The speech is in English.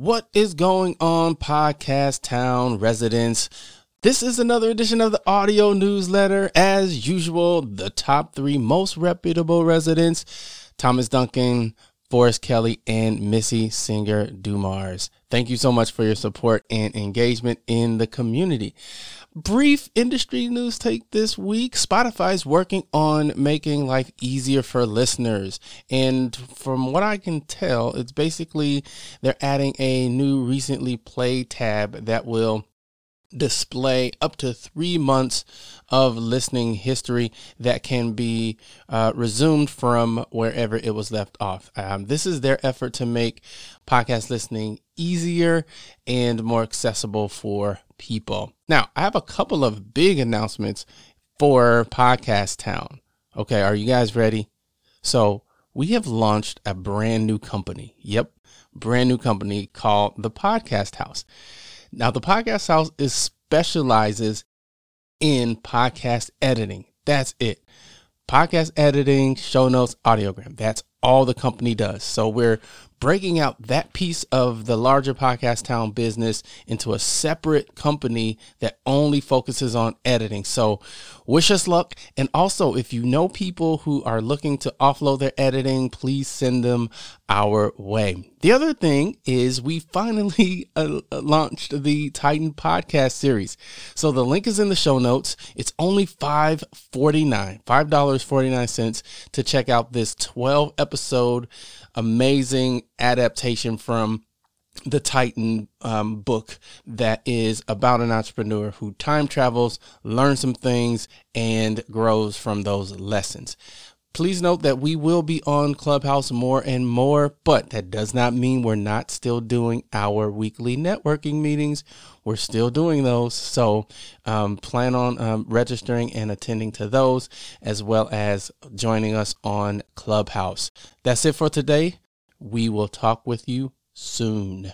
What is going on, Podcast Town residents? This is another edition of the audio newsletter. As usual, the top three most reputable residents Thomas Duncan, Forrest Kelly, and Missy Singer Dumars. Thank you so much for your support and engagement in the community. Brief industry news take this week. Spotify is working on making life easier for listeners. And from what I can tell, it's basically they're adding a new recently played tab that will display up to three months of listening history that can be uh, resumed from wherever it was left off. Um, this is their effort to make podcast listening easier and more accessible for people. Now, I have a couple of big announcements for Podcast Town. Okay, are you guys ready? So, we have launched a brand new company. Yep, brand new company called the Podcast House. Now, the Podcast House is specializes in podcast editing. That's it. Podcast editing, show notes, audiogram. That's all the company does. So we're breaking out that piece of the larger podcast town business into a separate company that only focuses on editing. So wish us luck. And also, if you know people who are looking to offload their editing, please send them our way. The other thing is we finally uh, launched the Titan podcast series. So the link is in the show notes. It's only $5.49, $5.49 to check out this 12 episode amazing adaptation from the Titan um, book that is about an entrepreneur who time travels, learns some things, and grows from those lessons. Please note that we will be on Clubhouse more and more, but that does not mean we're not still doing our weekly networking meetings. We're still doing those. So um, plan on um, registering and attending to those, as well as joining us on Clubhouse. That's it for today. We will talk with you soon.